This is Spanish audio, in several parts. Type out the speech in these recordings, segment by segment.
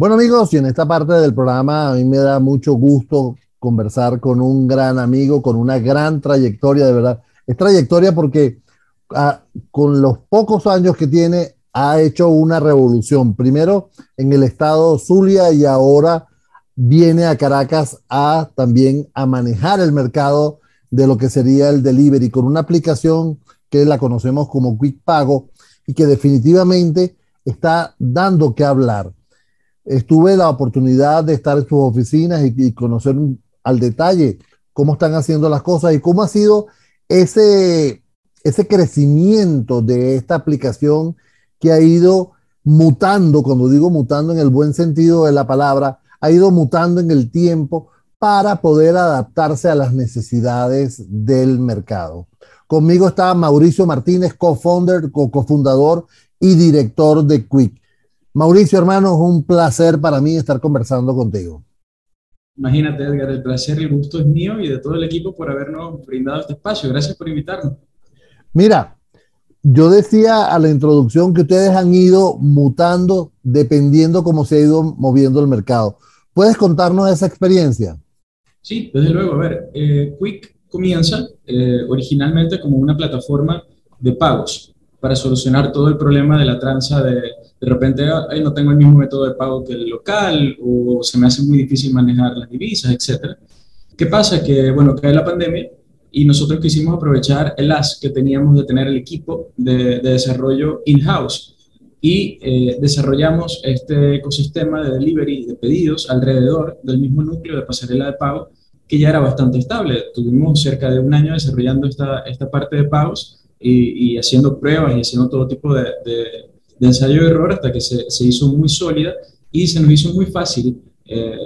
Bueno amigos, y en esta parte del programa a mí me da mucho gusto conversar con un gran amigo, con una gran trayectoria, de verdad. Es trayectoria porque ah, con los pocos años que tiene ha hecho una revolución. Primero en el estado Zulia y ahora viene a Caracas a también a manejar el mercado de lo que sería el delivery con una aplicación que la conocemos como Quick Pago y que definitivamente está dando que hablar estuve la oportunidad de estar en sus oficinas y, conocer al detalle cómo están haciendo las cosas y cómo ha sido ese, ese crecimiento de esta aplicación que ha ido mutando, cuando digo mutando en el buen sentido de la palabra, ha ido mutando en el tiempo para poder adaptarse a las necesidades del mercado. Conmigo está Mauricio Martínez, co-founder, co-fundador y director de Quick. Mauricio, hermano, es un placer para mí estar conversando contigo. Imagínate, Edgar, el placer y el gusto es mío y de todo el equipo por habernos brindado este espacio. Gracias por invitarnos. Mira, yo decía a la introducción que ustedes han ido mutando dependiendo cómo se ha ido moviendo el mercado. ¿Puedes contarnos esa experiencia? Sí, desde luego. A ver, eh, Quick comienza eh, originalmente como una plataforma de pagos para solucionar todo el problema de la tranza de, de repente, no tengo el mismo método de pago que el local o se me hace muy difícil manejar las divisas, etc. ¿Qué pasa? Que, bueno, cae la pandemia y nosotros quisimos aprovechar el as que teníamos de tener el equipo de, de desarrollo in-house y eh, desarrollamos este ecosistema de delivery de pedidos alrededor del mismo núcleo de pasarela de pago que ya era bastante estable. Tuvimos cerca de un año desarrollando esta, esta parte de pagos y, haciendo pruebas y haciendo todo tipo de, ensayo y error hasta que se, se, hizo muy sólida y se nos hizo muy fácil eh,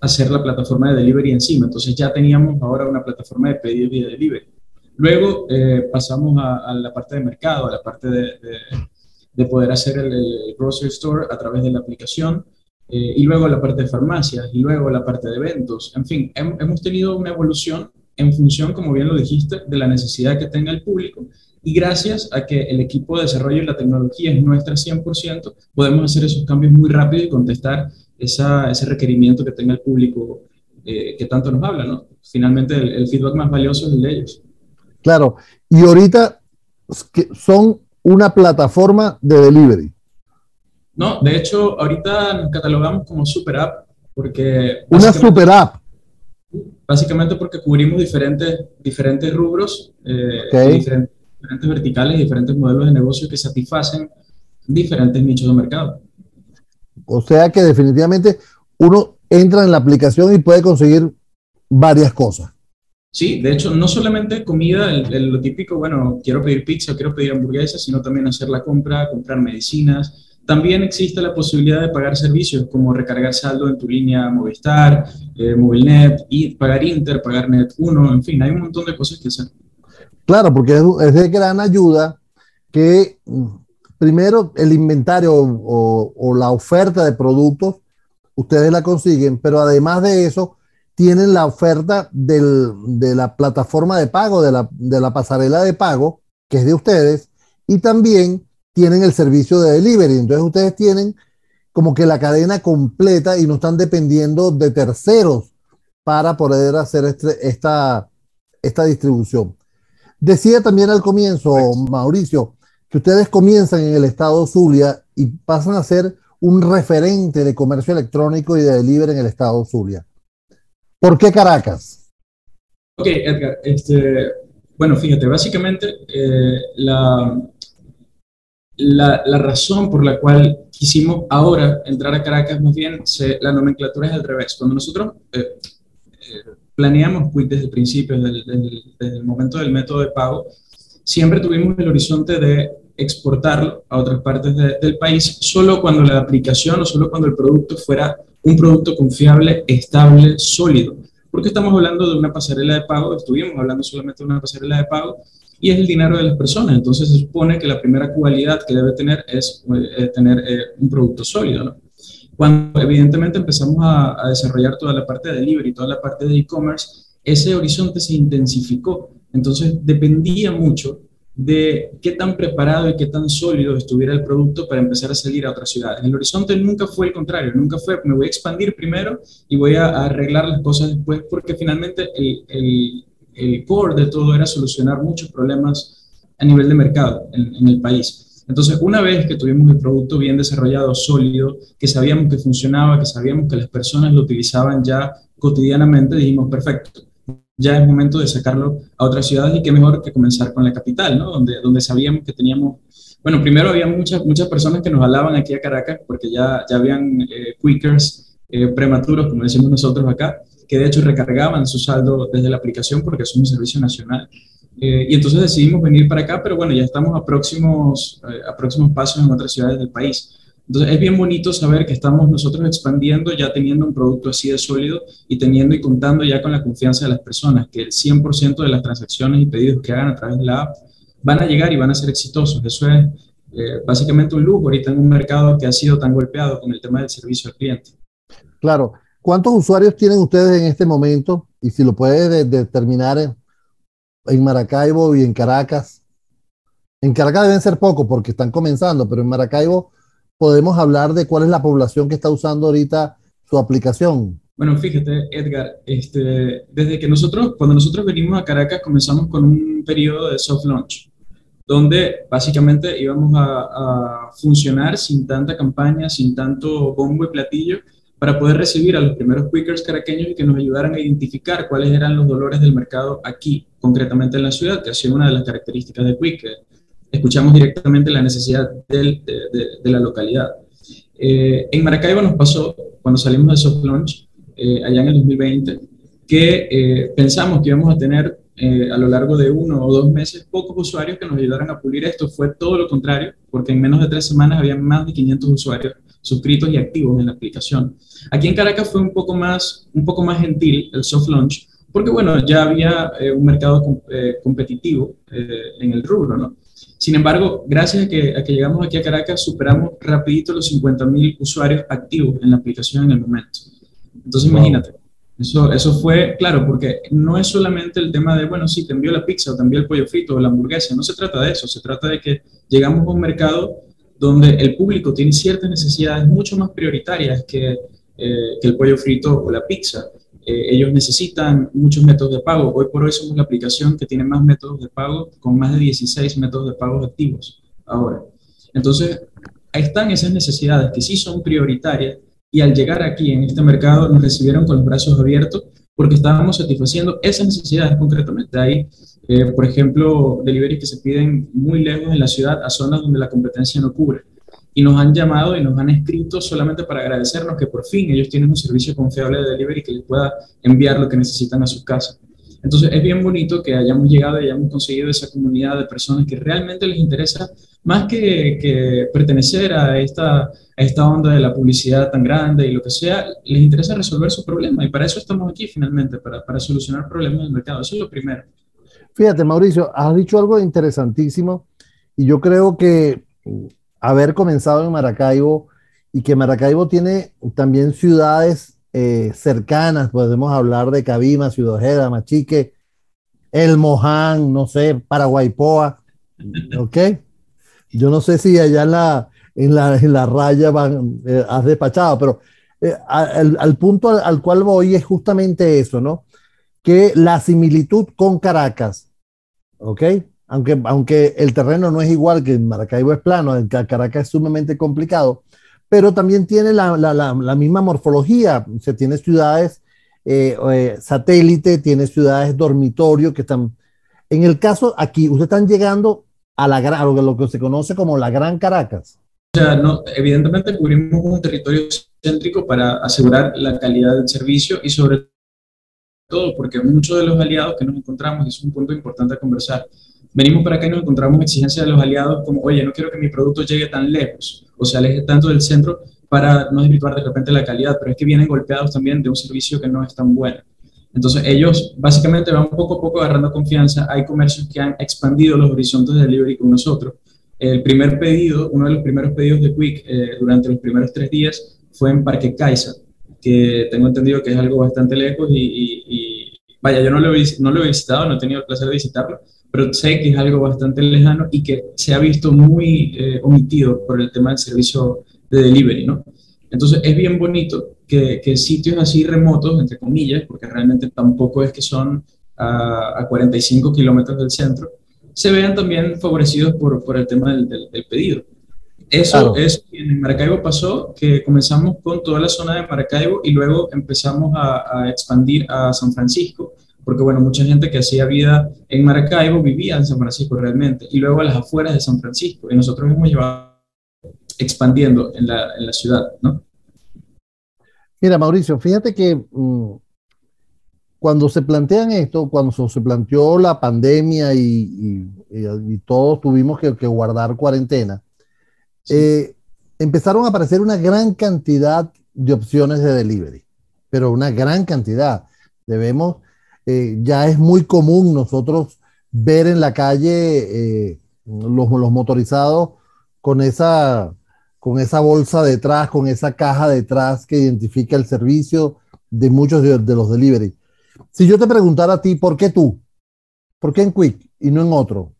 hacer la plataforma de delivery encima. Entonces ya teníamos ahora una plataforma de pedido y de delivery. Luego eh, pasamos a, la parte de mercado, a la parte de, de poder hacer el, grocery store a través de la aplicación. Eh, y luego la parte de farmacias, y luego la parte de eventos. En fin, hemos tenido una evolución en función, como bien lo dijiste, de la necesidad que tenga el público y gracias a que el equipo de desarrollo y la tecnología es nuestra 100%, podemos hacer esos cambios muy rápido y contestar esa, ese requerimiento que tenga el público eh, que tanto nos habla, ¿no? Finalmente el, feedback más valioso es el de ellos. Claro, y ahorita son una plataforma de delivery. No, de hecho, ahorita nos catalogamos como super app porque... Una super app. Básicamente porque cubrimos diferentes, diferentes rubros, eh, diferentes, verticales, diferentes modelos de negocio que satisfacen diferentes nichos de mercado. O sea que definitivamente uno entra en la aplicación y puede conseguir varias cosas. Sí, de hecho, no solamente comida, lo típico, bueno, quiero pedir pizza, quiero pedir hamburguesas, sino también hacer la compra, comprar medicinas, también existe la posibilidad de pagar servicios como recargar saldo en tu línea Movistar, eh, Movilnet, y pagar Inter, pagar Net 1, en fin, hay un montón de cosas que hacer. Claro, porque es, de gran ayuda que mm, primero el inventario o, la oferta de productos ustedes la consiguen, pero además de eso tienen la oferta de la plataforma de pago, de la, pasarela de pago, que es de ustedes, y también tienen el servicio de delivery. Entonces ustedes tienen como que la cadena completa y no están dependiendo de terceros para poder hacer este, esta distribución. Decía también al comienzo, Mauricio, que ustedes comienzan en el estado Zulia y pasan a ser un referente de comercio electrónico y de delivery en el estado Zulia. ¿Por qué Caracas? Ok, Edgar, este, bueno, fíjate, básicamente eh, la, la, razón por la cual quisimos ahora entrar a Caracas, más bien, la nomenclatura es al revés. Cuando nosotros eh, eh, planeamos Quick desde el principio, desde el, momento del método de pago, siempre tuvimos el horizonte de exportarlo a otras partes del país solo cuando la aplicación o solo cuando el producto fuera un producto confiable, estable, sólido. Porque estamos hablando de una pasarela de pago, estuvimos hablando solamente de una pasarela de pago y es el dinero de las personas. Entonces se supone que la primera cualidad que debe tener es eh, tener eh, un producto sólido. ¿no? Cuando evidentemente empezamos a, desarrollar toda la parte de delivery, toda la parte de e-commerce, ese horizonte se intensificó. Entonces dependía mucho de qué tan preparado y qué tan sólido estuviera el producto para empezar a salir a otras ciudades. El horizonte nunca fue el contrario, nunca fue me voy a expandir primero y voy a, arreglar las cosas después, porque finalmente el, el, el, core de todo era solucionar muchos problemas a nivel de mercado en, en el país. Entonces, una vez que tuvimos el producto bien desarrollado, sólido, que sabíamos que funcionaba, que sabíamos que las personas lo utilizaban ya cotidianamente, dijimos, perfecto, ya es momento de sacarlo a otras ciudades y qué mejor que comenzar con la capital, ¿no? Donde, donde sabíamos que teníamos, bueno, primero había muchas, muchas personas que nos hablaban aquí a Caracas porque ya, ya habían eh, quickers eh, prematuros, como decimos nosotros acá, que de hecho recargaban su saldo desde la aplicación porque es un servicio nacional. Eh, y entonces decidimos venir para acá, pero bueno, ya estamos a próximos, a próximos pasos en otras ciudades del país. Entonces es bien bonito saber que estamos nosotros expandiendo ya teniendo un producto así de sólido y teniendo y contando ya con la confianza de las personas, que el 100% de las transacciones y pedidos que hagan a través de la app van a llegar y van a ser exitosos. Eso es eh, básicamente un lujo ahorita en un mercado que ha sido tan golpeado con el tema del servicio al cliente. Claro. ¿Cuántos usuarios tienen ustedes en este momento? Y si lo puede determinar en, en Maracaibo y en Caracas. En Caracas deben ser pocos porque están comenzando, pero en Maracaibo podemos hablar de cuál es la población que está usando ahorita su aplicación? Bueno, fíjate, Edgar, este, desde que nosotros, cuando nosotros venimos a Caracas, comenzamos con un periodo de soft launch, donde básicamente íbamos a, a funcionar sin tanta campaña, sin tanto bombo y platillo, para poder recibir a los primeros quickers caraqueños y que nos ayudaran a identificar cuáles eran los dolores del mercado aquí, concretamente en la ciudad, que ha sido una de las características de Quick, escuchamos directamente la necesidad de, la localidad. Eh, en Maracaibo nos pasó, cuando salimos de soft launch, eh, allá en el 2020, que eh, pensamos que íbamos a tener a lo largo de uno o dos meses pocos usuarios que nos ayudaran a pulir esto. Fue todo lo contrario, porque en menos de tres semanas había más de 500 usuarios suscritos y activos en la aplicación. Aquí en Caracas fue un poco más, un poco más gentil el soft launch, porque bueno, ya había un mercado competitivo en el rubro, ¿no? Sin embargo, gracias a que, a que llegamos aquí a Caracas, superamos rapidito los 50.000 usuarios activos en la aplicación en el momento. Entonces, imagínate, eso, eso fue, claro, porque no es solamente el tema de, bueno, sí, te envío la pizza o te envío el pollo frito o la hamburguesa, no se trata de eso, se trata de que llegamos a un mercado donde el público tiene ciertas necesidades mucho más prioritarias que, eh, el pollo frito o la pizza. Eh, ellos necesitan muchos métodos de pago. Hoy por hoy somos la aplicación que tiene más métodos de pago, con más de 16 métodos de pago activos ahora. Entonces, ahí están esas necesidades que sí son prioritarias y al llegar aquí en este mercado nos recibieron con los brazos abiertos porque estábamos satisfaciendo esas necesidades concretamente. Hay, eh, por ejemplo, deliveries que se piden muy lejos en la ciudad a zonas donde la competencia no cubre y nos han llamado y nos han escrito solamente para agradecernos que por fin ellos tienen un servicio confiable de delivery que les pueda enviar lo que necesitan a sus casas. Entonces es bien bonito que hayamos llegado y hayamos conseguido esa comunidad de personas que realmente les interesa, más que, que pertenecer a esta, a esta onda de la publicidad tan grande y lo que sea, les interesa resolver su problema y para eso estamos aquí finalmente, para, para solucionar problemas del mercado. Eso es lo primero. Fíjate, Mauricio, has dicho algo interesantísimo y yo creo que haber comenzado en Maracaibo y que Maracaibo tiene también ciudades eh, cercanas, podemos hablar de Cabima, Ciudad Ojeda, Machique, El Moján, no sé, Paraguaypoa, ¿ok? Yo no sé si allá en la, en la, en la raya van, eh, has despachado, pero eh, al, punto al, al, cual voy es justamente eso, ¿no? Que la similitud con Caracas, ¿ok? aunque, aunque el terreno no es igual que en Maracaibo es plano, en Caracas es sumamente complicado, pero también tiene la, la, la, misma morfología. Se tiene ciudades eh, eh, satélite, tiene ciudades dormitorio que están. En el caso aquí, ustedes están llegando a, la, a lo que se conoce como la Gran Caracas. Evidentemente cubrimos un territorio céntrico para asegurar la calidad del servicio y sobre todo porque muchos de los aliados que nos encontramos, es un punto importante a conversar, venimos para acá y nos encontramos exigencias de los aliados como, oye, no quiero que mi producto llegue tan lejos o se aleje tanto del centro para no desvirtuar de repente la calidad, pero es que vienen golpeados también de un servicio que no es tan bueno. Entonces ellos básicamente van poco a poco agarrando confianza. Hay comercios que han expandido los horizontes de delivery con nosotros. El primer pedido, uno de los primeros pedidos de Quick eh, durante los primeros tres días fue en Parque Caixa, que tengo entendido que es algo bastante lejos y, vaya, yo no lo, he, no lo he visitado, no he tenido el placer de visitarlo, pero sé que es algo bastante lejano y que se ha visto muy eh, omitido por el tema del servicio de delivery, ¿no? Entonces es bien bonito que, que, sitios así remotos, entre comillas, porque realmente tampoco es que son a, a 45 kilómetros del centro, se vean también favorecidos por, por el tema del, del, pedido. Eso es, en Maracaibo pasó que comenzamos con toda la zona de Maracaibo y luego empezamos a, a, expandir a San Francisco, porque bueno, mucha gente que hacía vida en Maracaibo vivía en San Francisco realmente, y luego a las afueras de San Francisco, y nosotros hemos llevado expandiendo en la, en la ciudad, ¿no? Mira, Mauricio, fíjate que mm, cuando se plantean esto, cuando se planteó la pandemia y, y, todos tuvimos que, que guardar cuarentena, eh, empezaron a aparecer una gran cantidad de opciones de delivery, pero una gran cantidad. Debemos, eh, ya es muy común nosotros ver en la calle eh, los, los motorizados con esa con esa bolsa detrás, con esa caja detrás que identifica el servicio de muchos de, los delivery. Si yo te preguntara a ti, ¿por qué tú? ¿Por qué en Quick y no en otro?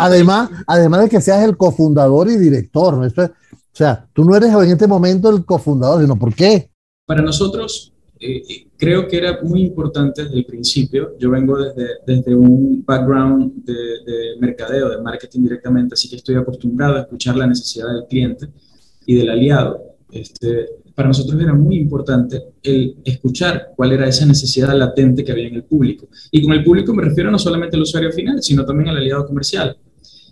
Además, además de que seas el cofundador y director, ¿no? o sea, tú no eres en este momento el cofundador, sino ¿por qué? Para nosotros, eh, creo que era muy importante desde el principio. Yo vengo desde, desde un background de, de, mercadeo, de marketing directamente, así que estoy acostumbrado a escuchar la necesidad del cliente y del aliado. Este, para nosotros era muy importante el escuchar cuál era esa necesidad latente que había en el público. Y con el público me refiero no solamente al usuario final, sino también al aliado comercial.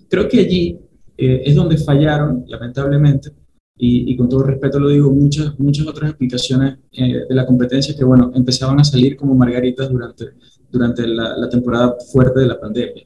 Creo que allí eh, es donde fallaron, lamentablemente, y, con todo respeto lo digo, muchas, muchas otras aplicaciones eh, de la competencia que, bueno, empezaban a salir como margaritas durante, durante la, temporada fuerte de la pandemia.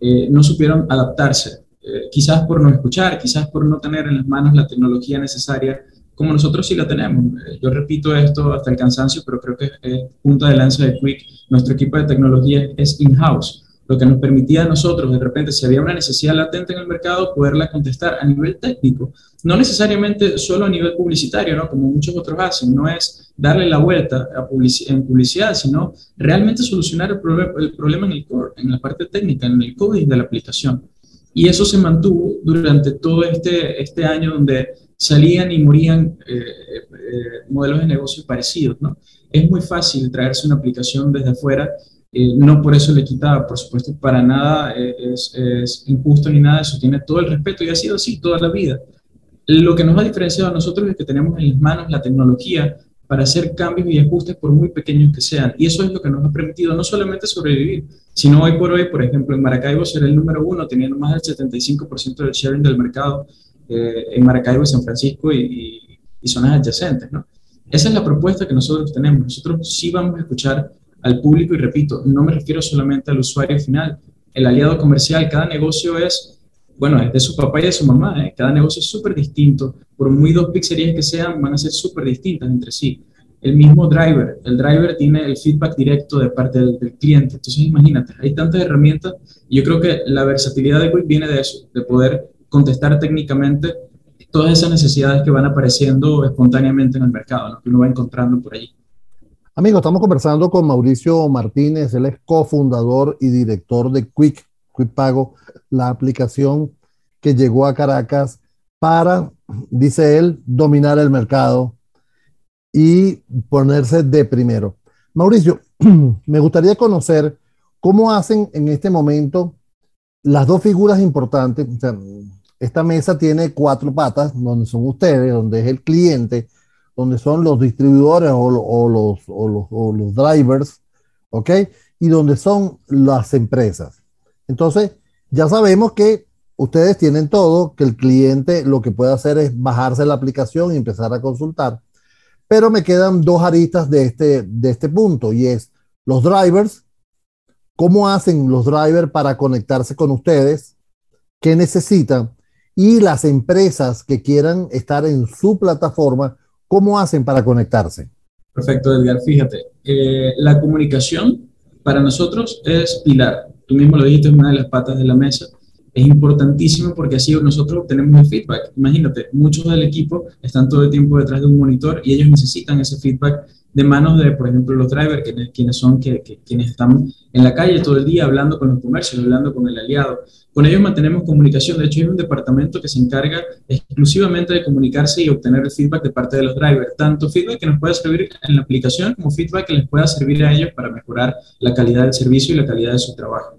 Eh, no supieron adaptarse eh, quizás por no escuchar, quizás por no tener en las manos la tecnología necesaria, como nosotros sí la tenemos. Eh, yo repito esto hasta el cansancio, pero creo que es punta de lanza de Quick. Nuestro equipo de tecnología es in-house, lo que nos permitía a nosotros, de repente, si había una necesidad latente en el mercado, poderla contestar a nivel técnico, no necesariamente solo a nivel publicitario, ¿no? como muchos otros hacen, no es darle la vuelta a en publicidad, sino realmente solucionar el, problema en el core, en la parte técnica, en el código de la aplicación. Y eso se mantuvo durante todo este, este año donde salían y morían eh, eh, modelos de negocio parecidos. ¿no? Es muy fácil traerse una aplicación desde afuera, eh, no por eso le quita, por supuesto, para nada es, es, injusto ni nada, eso tiene todo el respeto y ha sido así toda la vida. Lo que nos ha diferenciado a nosotros es que tenemos en las manos la tecnología para hacer cambios y ajustes por muy pequeños que sean. Y eso es lo que nos ha permitido no solamente sobrevivir, sino hoy por hoy, por ejemplo, en Maracaibo ser el número uno, teniendo más del 75% del sharing del mercado eh, en Maracaibo y San Francisco y, y, zonas adyacentes. ¿no? Esa es la propuesta que nosotros tenemos. Nosotros sí vamos a escuchar al público y repito, no me refiero solamente al usuario final, el aliado comercial, cada negocio es bueno, es de su papá y de su mamá, ¿eh? cada negocio es súper distinto, por muy dos pizzerías que sean, van a ser súper distintas entre sí. El mismo driver, el driver tiene el feedback directo de parte del, cliente, entonces imagínate, hay tantas herramientas yo creo que la versatilidad de Quick viene de eso, de poder contestar técnicamente todas esas necesidades que van apareciendo espontáneamente en el mercado, lo que uno va encontrando por allí. Amigos, estamos conversando con Mauricio Martínez, él es cofundador y director de Quick, Quick Pago la aplicación que llegó a Caracas para, dice él, dominar el mercado y ponerse de primero. Mauricio, me gustaría conocer cómo hacen en este momento las dos figuras importantes. esta mesa tiene cuatro patas, donde son ustedes, donde es el cliente, donde son los distribuidores o, los, o los, o los drivers, ¿ok? Y donde son las empresas. Entonces, ya sabemos que ustedes tienen todo, que el cliente lo que puede hacer es bajarse la aplicación y empezar a consultar. Pero me quedan dos aristas de este, de este punto y es los drivers, cómo hacen los drivers para conectarse con ustedes, qué necesitan y las empresas que quieran estar en su plataforma, cómo hacen para conectarse. Perfecto, Edgar. Fíjate, eh, la comunicación para nosotros es pilar tú mismo lo dijiste, es una de las patas de la mesa, es importantísimo porque así nosotros obtenemos el feedback. Imagínate, muchos del equipo están todo el tiempo detrás de un monitor y ellos necesitan ese feedback de manos de, por ejemplo, los drivers, quienes, son que, quienes están en la calle todo el día hablando con los comercios, hablando con el aliado. Con ellos mantenemos comunicación. De hecho, hay un departamento que se encarga exclusivamente de comunicarse y obtener el feedback de parte de los drivers. Tanto feedback que nos pueda servir en la aplicación como feedback que les pueda servir a ellos para mejorar la calidad del servicio y la calidad de su trabajo.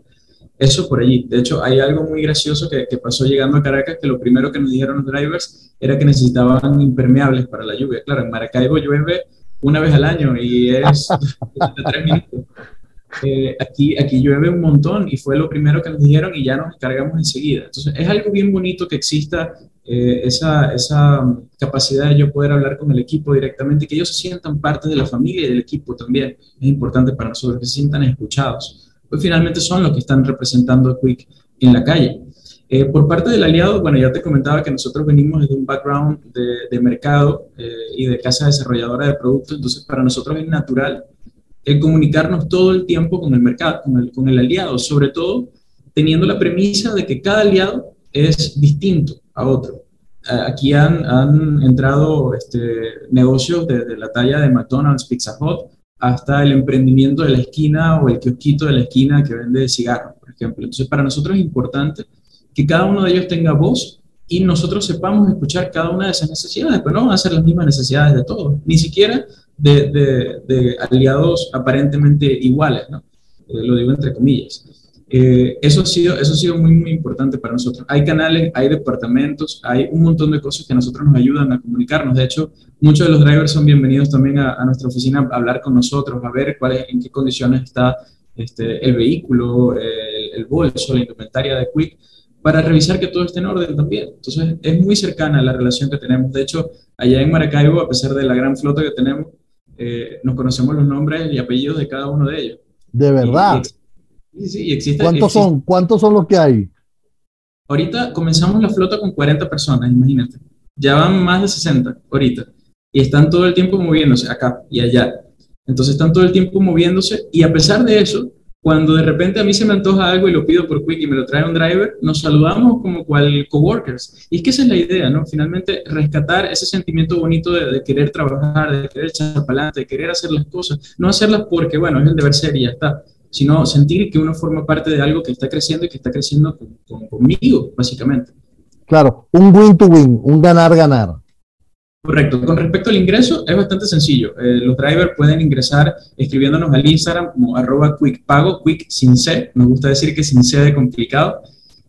Eso por allí. De hecho, hay algo muy gracioso que, que, pasó llegando a Caracas, que lo primero que nos dijeron los drivers era que necesitaban impermeables para la lluvia. Claro, en Maracaibo llueve una vez al año y es de tres minutos. Eh, aquí, aquí llueve un montón y fue lo primero que nos dijeron y ya nos cargamos enseguida. Entonces, es algo bien bonito que exista eh, esa, esa capacidad de yo poder hablar con el equipo directamente que ellos se sientan parte de la familia y del equipo también. Es importante para nosotros que se sientan escuchados. Pues finalmente son los que están representando a Quick en la calle. Eh, por parte del aliado, bueno, ya te comentaba que nosotros venimos de un background de, de mercado eh, y de casa desarrolladora de productos, entonces para nosotros es natural el comunicarnos todo el tiempo con el mercado, con el, con el aliado, sobre todo teniendo la premisa de que cada aliado es distinto a otro. Aquí han, han entrado este, negocios desde la talla de McDonald's, Pizza Hut, hasta el emprendimiento de la esquina o el kiosquito de la esquina que vende cigarros, por ejemplo. Entonces, para nosotros es importante que cada uno de ellos tenga voz y nosotros sepamos escuchar cada una de esas necesidades, pero no van a ser las mismas necesidades de todos, ni siquiera de, de, aliados aparentemente iguales, ¿no? Eh, lo digo entre comillas. Eh, eso, ha sido, eso ha sido muy, muy importante para nosotros. Hay canales, hay departamentos, hay un montón de cosas que a nosotros nos ayudan a comunicarnos. De hecho, muchos de los drivers son bienvenidos también a, nuestra oficina a hablar con nosotros, a ver cuál en qué condiciones está este, el vehículo, el, el bolso, la indumentaria de Quick para revisar que todo esté en orden también. Entonces, es muy cercana la relación que tenemos. De hecho, allá en Maracaibo, a pesar de la gran flota que tenemos, eh, nos conocemos los nombres y apellidos de cada uno de ellos. ¿De verdad? sí, sí, existe. ¿Cuántos son? ¿Cuántos son los que hay? Ahorita comenzamos la flota con 40 personas, imagínate. Ya van más de 60 ahorita. Y están todo el tiempo moviéndose acá y allá. Entonces están todo el tiempo moviéndose y a pesar de eso, cuando de repente a mí se me antoja algo y lo pido por Quick y me lo trae un driver, nos saludamos como cual coworkers. Y es que esa es la idea, ¿no? Finalmente, rescatar ese sentimiento bonito de, querer trabajar, de querer echar para adelante, de querer hacer las cosas. No hacerlas porque, bueno, es el deber ser y ya está, sino sentir que uno forma parte de algo que está creciendo y que está creciendo conmigo, básicamente. Claro, un win-to-win, un ganar-ganar. Correcto. Con respecto al ingreso, es bastante sencillo. Eh, los drivers pueden ingresar escribiéndonos al Instagram como arroba quickpago, quick sin C, nos gusta decir que sin C de complicado,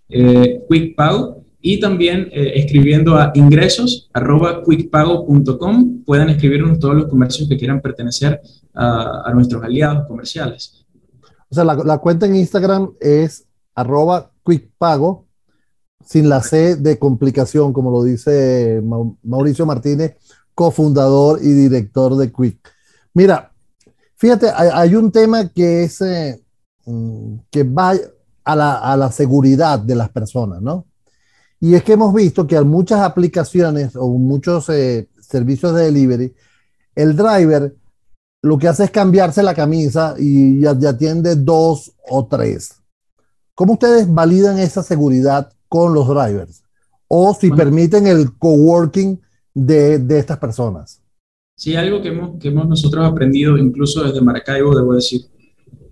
eh, quickpago, y también eh, escribiendo a ingresos arroba quickpago.com, pueden escribirnos todos los comercios que quieran pertenecer a, nuestros aliados comerciales. O sea, la, cuenta en Instagram es arroba quickpago sin la C de complicación, como lo dice Mauricio Martínez, cofundador y director de Quick. Mira, fíjate, hay, un tema que es eh, mm, que va a la, seguridad de las personas, ¿no? Y es que hemos visto que en muchas aplicaciones o muchos eh, servicios de delivery, el driver lo que hace es cambiarse la camisa y ya atiende dos o tres. ¿Cómo ustedes validan esa seguridad con los drivers o si permiten el coworking de, de estas personas. Sí, algo que hemos, que hemos nosotros aprendido, incluso desde Maracaibo, debo decir,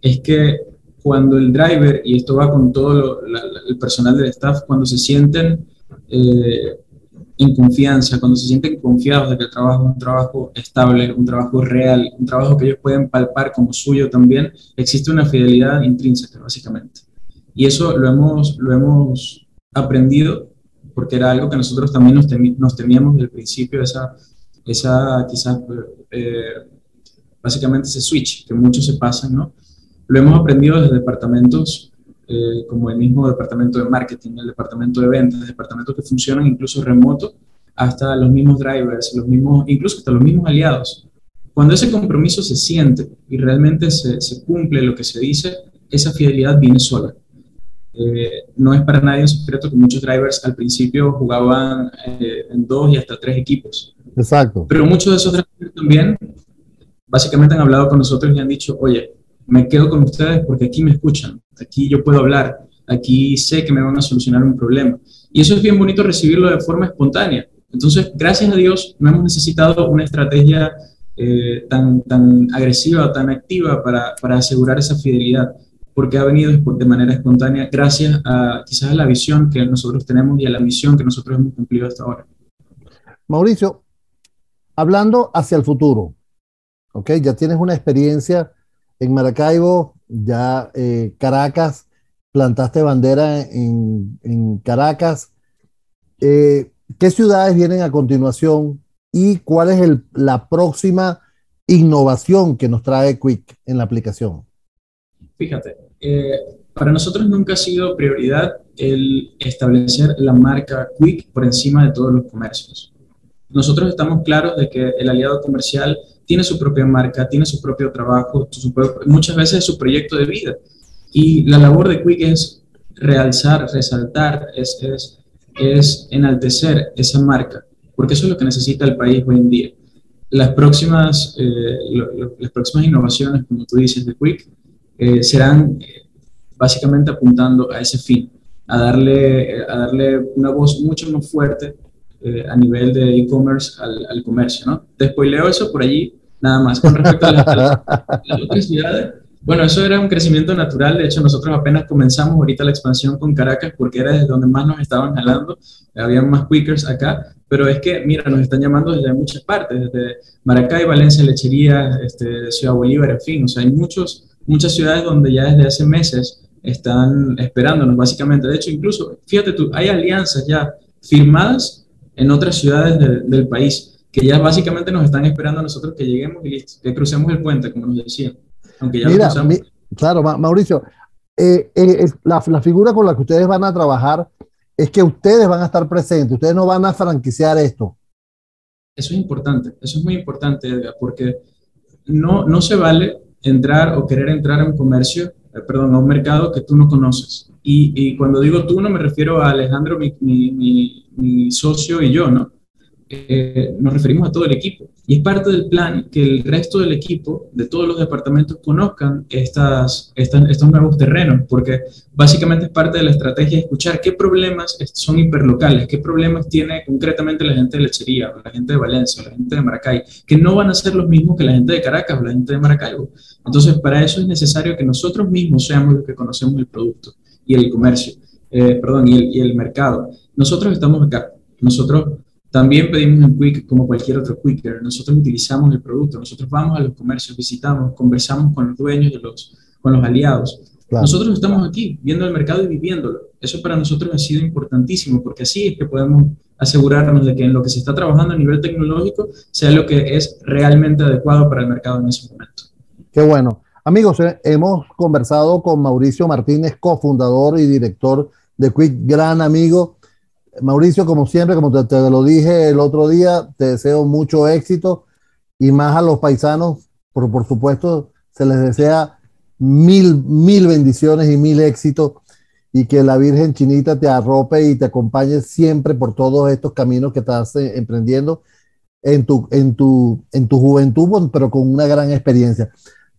es que cuando el driver, y esto va con todo el personal del staff, cuando se sienten eh, en confianza, cuando se sienten confiados de que el trabajo es un trabajo estable, un trabajo real, un trabajo que ellos pueden palpar como suyo también, existe una fidelidad intrínseca, básicamente. Y eso lo hemos, lo hemos aprendido, porque era algo que nosotros también nos, nos temíamos desde el principio, esa, esa quizás, eh, básicamente ese switch que muchos se pasan, ¿no? Lo hemos aprendido desde departamentos eh, como el mismo departamento de marketing, el departamento de ventas, departamentos que funcionan incluso remoto, hasta los mismos drivers, los mismos, incluso hasta los mismos aliados. Cuando ese compromiso se siente y realmente se, se cumple lo que se dice, esa fidelidad viene sola. Eh, no es para nadie un secreto que muchos drivers al principio jugaban eh, en dos y hasta tres equipos. Exacto. Pero muchos de esos drivers también básicamente han hablado con nosotros y han dicho, oye, me quedo con ustedes porque aquí me escuchan, aquí yo puedo hablar, aquí sé que me van a solucionar un problema. Y eso es bien bonito recibirlo de forma espontánea. Entonces, gracias a Dios, no hemos necesitado una estrategia eh, tan, tan agresiva tan activa para, para, asegurar esa fidelidad, porque ha venido de manera espontánea gracias a quizás a la visión que nosotros tenemos y a la misión que nosotros hemos cumplido hasta ahora. Mauricio, hablando hacia el futuro, ¿ok? Ya tienes una experiencia en Maracaibo, ya eh, Caracas, plantaste bandera en, en Caracas. Eh, ¿Qué ciudades vienen a continuación y cuál es el, la próxima innovación que nos trae Quick en la aplicación? Fíjate, eh, para nosotros nunca ha sido prioridad el establecer la marca Quick por encima de todos los comercios. Nosotros estamos claros de que el aliado comercial tiene su propia marca, tiene su propio trabajo, muchas veces su proyecto de vida. Y la labor de Quick es realzar, resaltar, es, es, es enaltecer esa marca porque eso es lo que necesita el país hoy en día. Las próximas, eh, las próximas innovaciones, como tú dices, de Quick, eh, serán eh, básicamente apuntando a ese fin, a darle, a darle una voz mucho más fuerte a nivel de e-commerce al, al, comercio, ¿no? Después leo eso por allí, nada más. Con respecto a las, las otras ciudades, bueno, eso era un crecimiento natural. De hecho, nosotros apenas comenzamos ahorita la expansión con Caracas porque era desde donde más nos estaban jalando. Había más quickers acá. Pero es que, mira, nos están llamando desde muchas partes, desde Maracay, Valencia, Lechería, este, Ciudad Bolívar, en fin. O sea, hay muchos, muchas ciudades donde ya desde hace meses están esperándonos, básicamente. De hecho, incluso, fíjate tú, hay alianzas ya firmadas en otras ciudades del país que ya básicamente nos están esperando a nosotros que lleguemos y listo, que crucemos el puente, como nos decían. Aunque ya Mira, claro, Mauricio, eh, eh, la, la, figura con la que ustedes van a trabajar es que ustedes van a estar presentes, ustedes no van a franquiciar esto. Eso es importante, eso es muy importante, Edgar, porque no, no se vale entrar o querer entrar a un comercio, eh, perdón, a un mercado que tú no conoces. Y, y cuando digo tú, no me refiero a Alejandro, mi, mi, mi socio y yo, ¿no? Eh, nos referimos a todo el equipo. Y es parte del plan que el resto del equipo, de todos los departamentos, conozcan estas, estas, estos nuevos terrenos, porque básicamente es parte de la estrategia escuchar qué problemas son hiperlocales, qué problemas tiene concretamente la gente de Lechería, la gente de Valencia, la gente de Maracay, que no van a ser los mismos que la gente de Caracas o la gente de Maracaibo. Entonces, para eso es necesario que nosotros mismos seamos los que conocemos el producto y el comercio, eh, perdón, y el, y el mercado. Nosotros estamos acá, nosotros también pedimos en Quick como cualquier otro Quicker. Nosotros utilizamos el producto, nosotros vamos a los comercios, visitamos, conversamos con los dueños, de los, con los aliados. Nosotros estamos aquí viendo el mercado y viviéndolo. Eso para nosotros ha sido importantísimo porque así es que podemos asegurarnos de que en lo que se está trabajando a nivel tecnológico sea lo que es realmente adecuado para el mercado en ese momento. Qué bueno. Amigos, eh, hemos conversado con Mauricio Martínez, cofundador y director de Quick, gran amigo Mauricio, como siempre, como te, lo dije el otro día, te deseo mucho éxito y más a los paisanos, por, por supuesto, se les desea mil, mil bendiciones y mil éxitos y que la Virgen Chinita te arrope y te acompañe siempre por todos estos caminos que estás eh, emprendiendo en tu, en tu, en tu juventud, pero con una gran experiencia.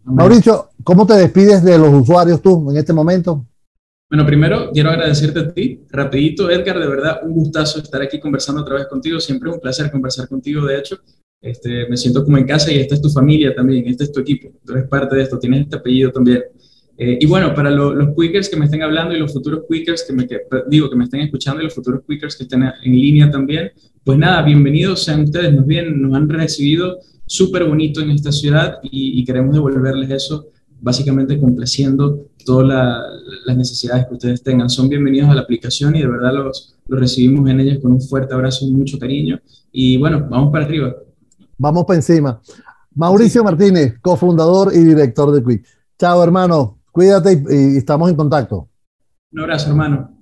Mauricio, ¿cómo te despides de los usuarios tú en este momento? Bueno, primero quiero agradecerte a ti, rapidito, Edgar, de verdad, un gustazo estar aquí conversando otra vez contigo, siempre un placer conversar contigo, de hecho, este, me siento como en casa y esta es tu familia también, este es tu equipo, tú eres parte de esto, tienes este apellido también. Eh, y bueno, para los quickers que me estén hablando y los futuros quickers que me, digo, que me estén escuchando y los futuros quickers que estén en línea también, pues nada, bienvenidos sean ustedes, nos, bien, nos han recibido súper bonito en esta ciudad y queremos devolverles eso básicamente complaciendo todas las necesidades que ustedes tengan. Son bienvenidos a la aplicación y de verdad los, los recibimos en ellas con un fuerte abrazo y mucho cariño. Y bueno, vamos para arriba. Vamos para encima. Mauricio Martínez, cofundador y director de Quick. Chao, hermano. Cuídate y estamos en contacto. Un abrazo, hermano.